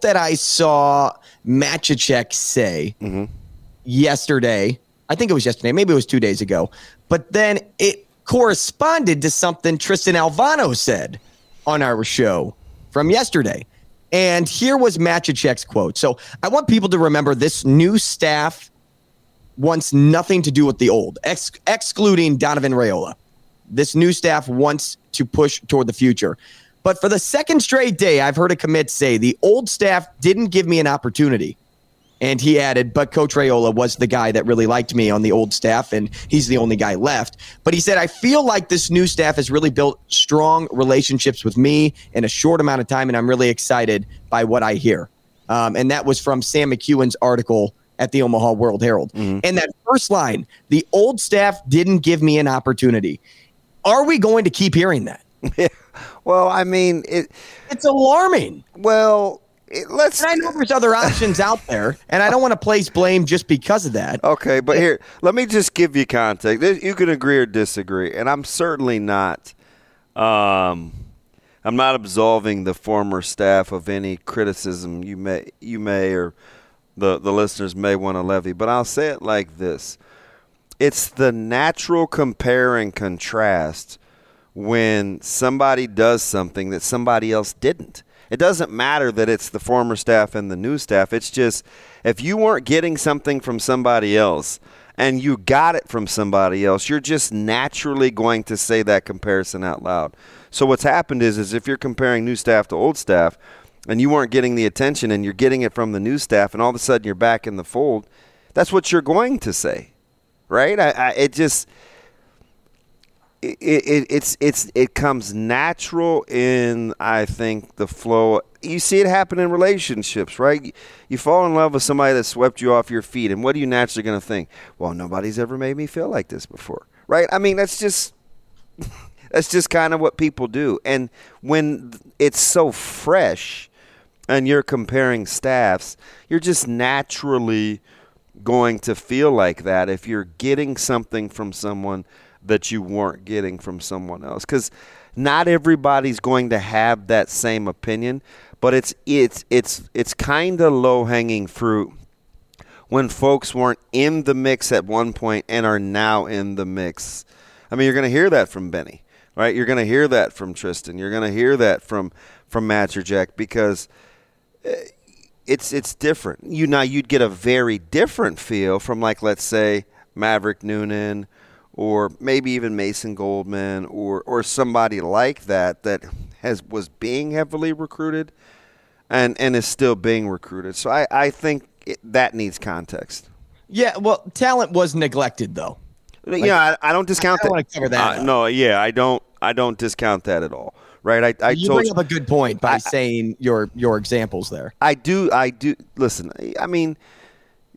quote that I saw Matchacek say mm-hmm. yesterday. I think it was yesterday, maybe it was two days ago, but then it corresponded to something Tristan Alvano said on our show from yesterday. And here was Matchacek's quote. So I want people to remember this new staff wants nothing to do with the old, ex- excluding Donovan Raiola. This new staff wants to push toward the future. But for the second straight day, I've heard a commit say the old staff didn't give me an opportunity. And he added, but Coach Raiola was the guy that really liked me on the old staff, and he's the only guy left. But he said, I feel like this new staff has really built strong relationships with me in a short amount of time, and I'm really excited by what I hear. Um, and that was from Sam McEwen's article at the Omaha World Herald. And that first line, the old staff didn't give me an opportunity. Are we going to keep hearing that? Well, I mean, it. It's alarming. Well, it, let's. And I know there's other options out there, and I don't want to place blame just because of that. Okay, but here, let me just give you context. You can agree or disagree, and I'm certainly not. Um, I'm not absolving the former staff of any criticism you may you may or the the listeners may want to levy, but I'll say it like this: It's the natural compare and contrast when somebody does something that somebody else didn't. It doesn't matter that it's the former staff and the new staff. It's just if you weren't getting something from somebody else and you got it from somebody else, you're just naturally going to say that comparison out loud. So what's happened is is if you're comparing new staff to old staff and you weren't getting the attention and you're getting it from the new staff and all of a sudden you're back in the fold, that's what you're going to say. Right? I, I it just it, it, it's it's it comes natural in I think the flow. You see it happen in relationships, right? You fall in love with somebody that swept you off your feet, and what are you naturally going to think? Well, nobody's ever made me feel like this before, right? I mean, that's just that's just kind of what people do. And when it's so fresh, and you're comparing staffs, you're just naturally going to feel like that if you're getting something from someone that you weren't getting from someone else cuz not everybody's going to have that same opinion but it's it's it's it's kind of low-hanging fruit when folks weren't in the mix at one point and are now in the mix. I mean, you're going to hear that from Benny, right? You're going to hear that from Tristan. You're going to hear that from from Matcher Jack because uh, it's it's different. You now you'd get a very different feel from like let's say Maverick Noonan or maybe even Mason Goldman or or somebody like that that has was being heavily recruited and and is still being recruited. So I I think it, that needs context. Yeah, well, talent was neglected though. yeah, I, I don't discount I don't that. cover that Uh, no, yeah, I don't I don't discount that at all. Right? I I you told bring you- up a good point by saying your your examples there. I do. I do. Listen. I mean,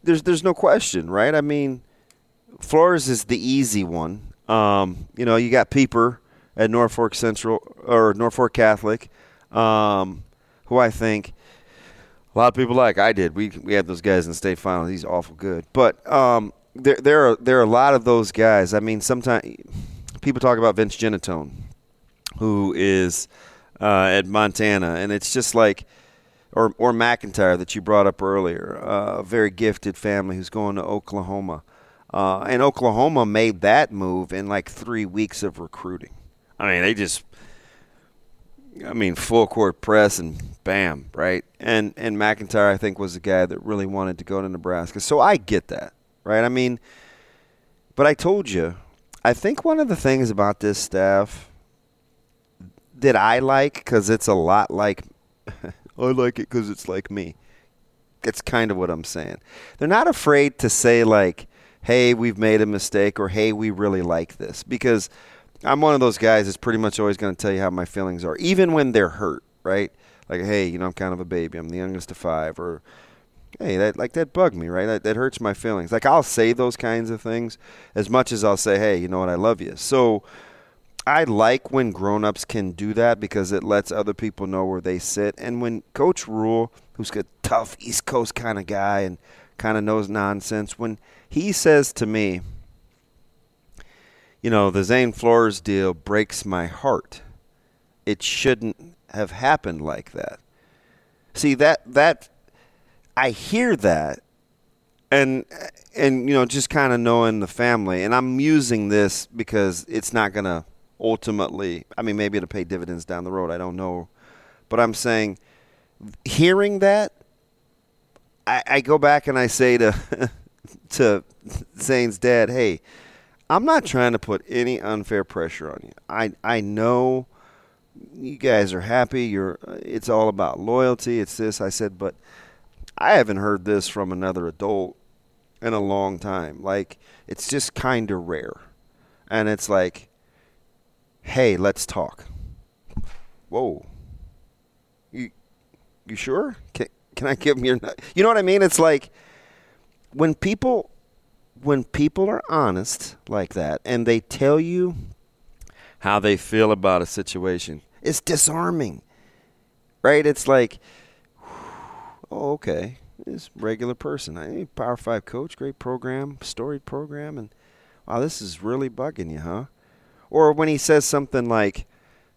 there's there's no question, right? I mean, Flores is the easy one. Um, you know, you got Peeper at Norfolk Central or Norfolk Catholic, um, who I think a lot of people like. I did. We we had those guys in the state finals. He's awful good, but um, there there are there are a lot of those guys. I mean, sometimes people talk about Vince Genatone, who is uh, at Montana, and it's just like or or McIntyre that you brought up earlier, uh, a very gifted family who's going to Oklahoma, uh, and Oklahoma made that move in like three weeks of recruiting. I mean, they just, I mean, full court press and bam, right? And and McIntyre, I think, was the guy that really wanted to go to Nebraska. So I get that, right? I mean, but I told you, I think one of the things about this staff that I like because it's a lot like I like it because it's like me. It's kind of what I'm saying. They're not afraid to say like, "Hey, we've made a mistake," or "Hey, we really like this," because I'm one of those guys that's pretty much always going to tell you how my feelings are, even when they're hurt. Right? like, hey, you know, I'm kind of a baby. I'm the youngest of five, or hey, that like that bugged me, right? That, that hurts my feelings. Like I'll say those kinds of things as much as I'll say, hey, you know what, I love you. So I like when grown-ups can do that because it lets other people know where they sit. And when Coach Rhule, who's a tough East Coast kind of guy and kind of knows nonsense, when he says to me, you know, the Zane Flores deal breaks my heart. It shouldn't have happened like that. See that that I hear that and and you know just kind of knowing the family and I'm using this because it's not going to ultimately I mean maybe it'll pay dividends down the road, I don't know. But I'm saying hearing that I, I go back and I say to to Zane's dad, "Hey, I'm not trying to put any unfair pressure on you. I I know you guys are happy. You're. It's all about loyalty. It's this. I said, but I haven't heard this from another adult in a long time. Like it's just kind of rare, and it's like, hey, let's talk. Whoa. You sure? Can can I give him your? You know what I mean? It's like when people when people are honest like that and they tell you how they feel about a situation, it's disarming. Right? It's like, oh, okay, this regular person. I Power Five coach, great program, storied program, and wow, this is really bugging you, huh? Or when he says something like,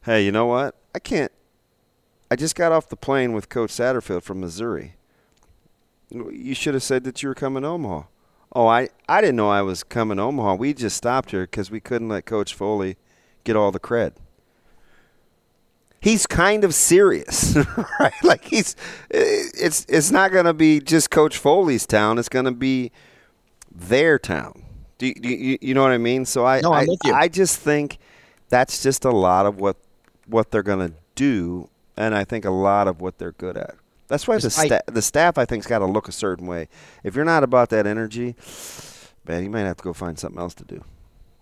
hey, you know what? I can't. I just got off the plane with Coach Satterfield from Missouri. You should have said that you were coming to Omaha. Oh, I, I didn't know I was coming to Omaha. We just stopped here because we couldn't let Coach Foley get all the cred. He's kind of serious, right? Like he's, it's it's not going to be just Coach Foley's town. It's going to be their town. Do you, do you, you know what I mean? So I, no, I, I, I just think that's just a lot of what what they're going to do, and I think a lot of what they're good at. That's why the sta- the staff I think's got to look a certain way. If you're not about that energy, man, you might have to go find something else to do.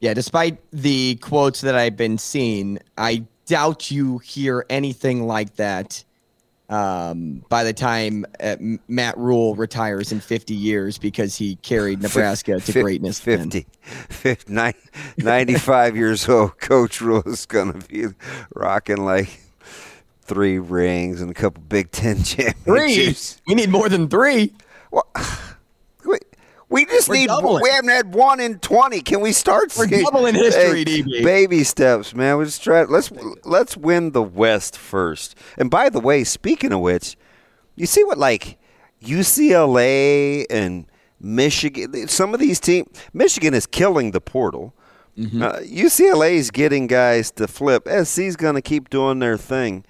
Yeah, despite the quotes that I've been seeing, I doubt you hear anything like that um, by the time uh, Matt Rhule retires in 50 years because he carried Nebraska to greatness. 50, 50 95 years old. Coach Rhule is going to be rocking like three rings and a couple Big Ten championships. Three? We need more than three. Well, we, we just We're need. Doubling. We haven't had one in twenty. Can we start? We're seeing, doubling history, hey, DB. Baby steps, man. We just try. Let's let's win the West first. And by the way, speaking of which, you see what like UCLA and Michigan. Some of these teams, Michigan is killing the portal. Mm-hmm. Uh, UCLA is getting guys to flip. SC's going to keep doing their thing.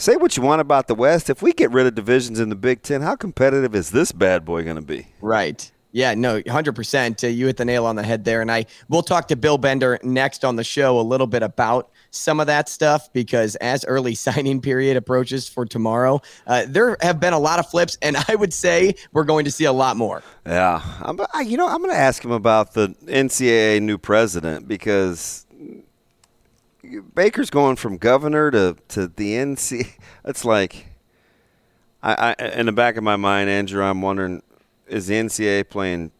Say what you want about the West. If we get rid of divisions in the Big Ten, how competitive is this bad boy going to be? Right. Yeah, no, 100%. Uh, you hit the nail on the head there. And I will talk to Bill Bender next on the show a little bit about some of that stuff because as early signing period approaches for tomorrow, uh, there have been a lot of flips, and I would say we're going to see a lot more. Yeah. I'm, you know, I'm going to ask him about the NCAA new president because Baker's going from governor to, to the NC. It's like, I, I in the back of my mind, Andrew, I'm wondering, is the NCAA playing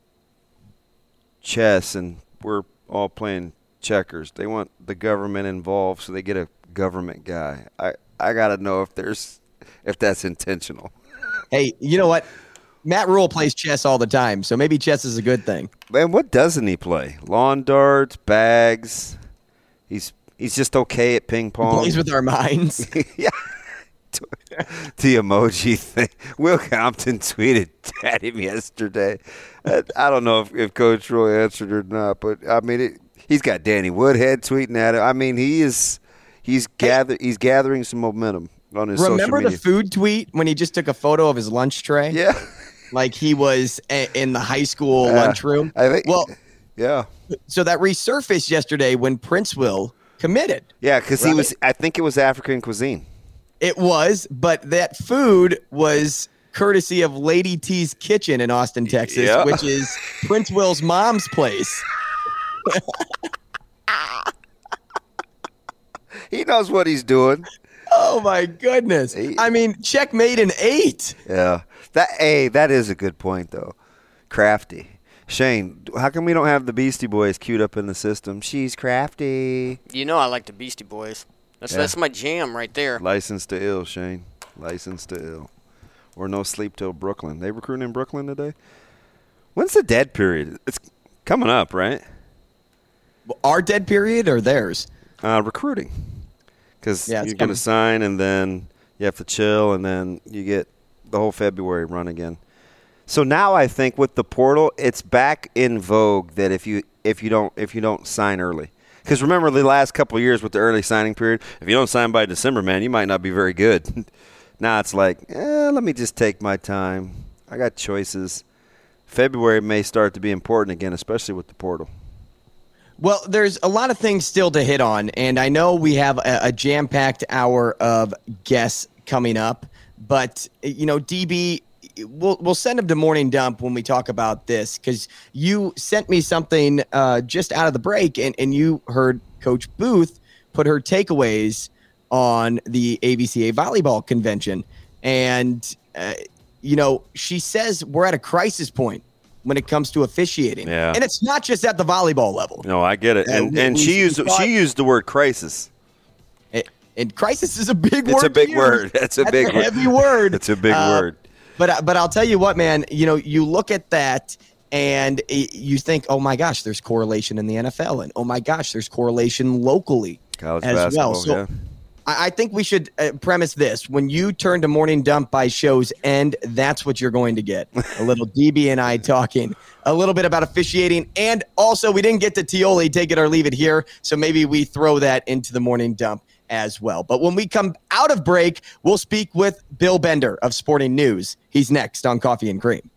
chess and we're all playing checkers? They want the government involved, so they get a government guy. I I got to know if there's if that's intentional. Hey, you know what? Matt Rhule plays chess all the time, so maybe chess is a good thing. Man, what doesn't he play? Lawn darts, bags. He's He's just okay at ping pong. Plays with our minds. yeah. the emoji thing. Will Compton tweeted at him yesterday. I don't know if, if Coach Rhule answered or not, but I mean, it, he's got Danny Woodhead tweeting at him. I mean, he is he's gather he's gathering some momentum on his. Remember the food tweet when he just took a photo of his lunch tray? Yeah, like he was a, in the high school uh, lunchroom. I think. Well, yeah. So that resurfaced yesterday when Princewill committed. Yeah, because right? he was. I think it was African cuisine. It was, but that food was courtesy of Lady T's Kitchen in Austin, Texas, yeah. which is Princewill's mom's place. he knows what he's doing. oh my goodness! I mean, checkmate in eight. Yeah, that hey, that is a good point though. Crafty. Shane, how come we don't have the Beastie Boys queued up in the system? She's crafty. You know I like the Beastie Boys. That's Yeah. that's my jam right there. License to ill, Shane. License to ill. Or no sleep till Brooklyn. They recruiting in Brooklyn today? When's the dead period? It's coming up, right? Our dead period or theirs? Uh, recruiting. Because Yeah, you're going to sign and then you have to chill and then you get the whole February run again. So now I think with the portal, it's back in vogue that if you if you don't if you don't sign early, because remember the last couple years with the early signing period, if you don't sign by December, man, you might not be very good. now it's like, eh, let me just take my time. I got choices. February may start to be important again, especially with the portal. Well, there's a lot of things still to hit on, and I know we have a, a jam-packed hour of guests coming up. But you know, DB, we'll we'll send him to morning dump when we talk about this because you sent me something uh, just out of the break, and and you heard Coach Booth put her takeaways on the AVCA volleyball convention, and uh, you know, she says we're at a crisis point when it comes to officiating, Yeah. and it's not just at the volleyball level. No, I get it, Yeah, and and she used thought- she used the word crisis. And- And crisis is a big word. It's a big word. It's a That's big a word. heavy word. It's a big Uh, word. But but I'll tell you what, man. You know, you look at that and you think, oh my gosh, there's correlation in the NFL, and oh my gosh, there's correlation locally College as well. So yeah. I, I think we should uh, premise this: when you turn to morning dump by shows end, that's what you're going to get. A little DB and I talking a little bit about officiating, and also we didn't get to Tioli, take it or leave it here, so maybe we throw that into the morning dump as well. But when we come out of break, we'll speak with Bill Bender of Sporting News. He's next on Coffee and Cream.